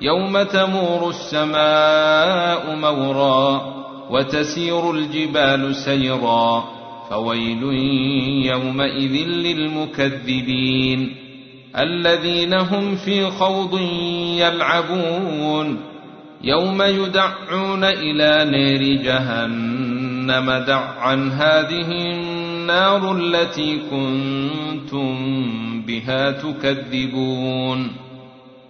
يوم تمور السماء مورا وتسير الجبال سيرا فويل يومئذ للمكذبين الذين هم في خوض يلعبون يوم يدعون إلى نار جهنم دعا هذه النار التي كنتم بها تكذبون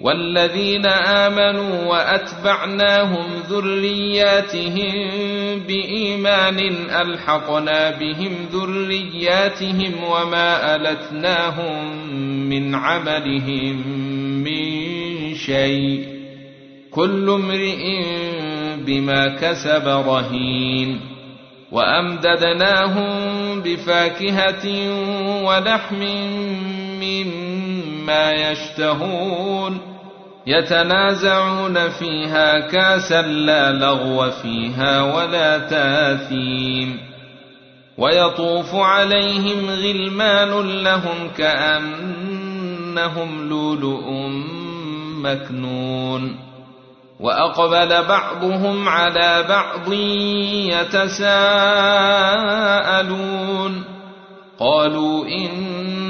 والذين آمنوا وأتبعناهم ذرياتهم بإيمان ألحقنا بهم ذرياتهم وما ألتناهم من عملهم من شيء كل امرئ بما كسب رهين وأمددناهم بفاكهة ولحم مما يشتهون يتنازعون فيها كاسا لا لغو فيها ولا تاثيم ويطوف عليهم غلمان لهم كأنهم لؤلؤ مكنون وأقبل بعضهم على بعض يتساءلون قالوا أنا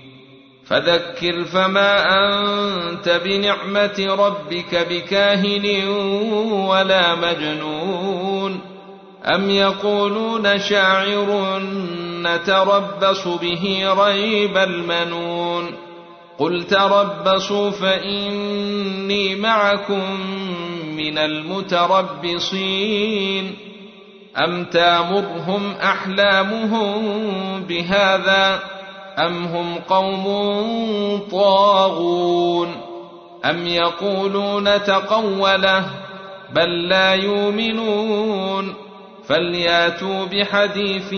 فذكر فما أنت بنعمة ربك بكاهن ولا مجنون أم يقولون شاعر نتربص به ريب المنون قل تربصوا فإني معكم من المتربصين أم تامرهم أحلامهم بهذا أم هم قوم طاغون أم يقولون تقوله بل لا يؤمنون فلياتوا بحديث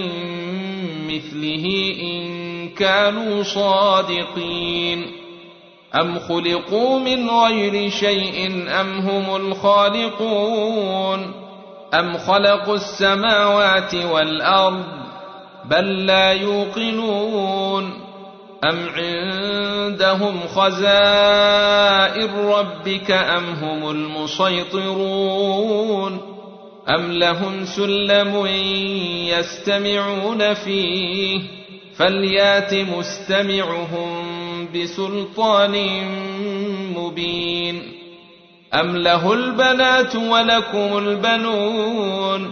مثله ان كانوا صادقين ام خلقوا من غير شيء ام هم الخالقون ام خلقوا السماوات والارض بل لا يوقنون أم عندهم خزائن ربك أم هم المسيطرون أم لهم سلم يستمعون فيه فليات مستمعهم بسلطان مبين أم له البنات ولكم البنون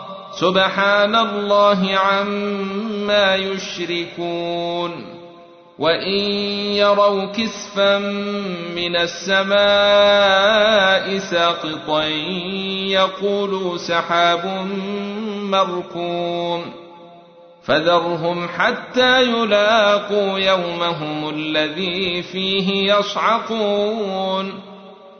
سبحان الله عما يشركون وإن يروا كسفا من السماء ساقطا يقولوا سحاب مركوم فذرهم حتى يلاقوا يومهم الذي فيه يصعقون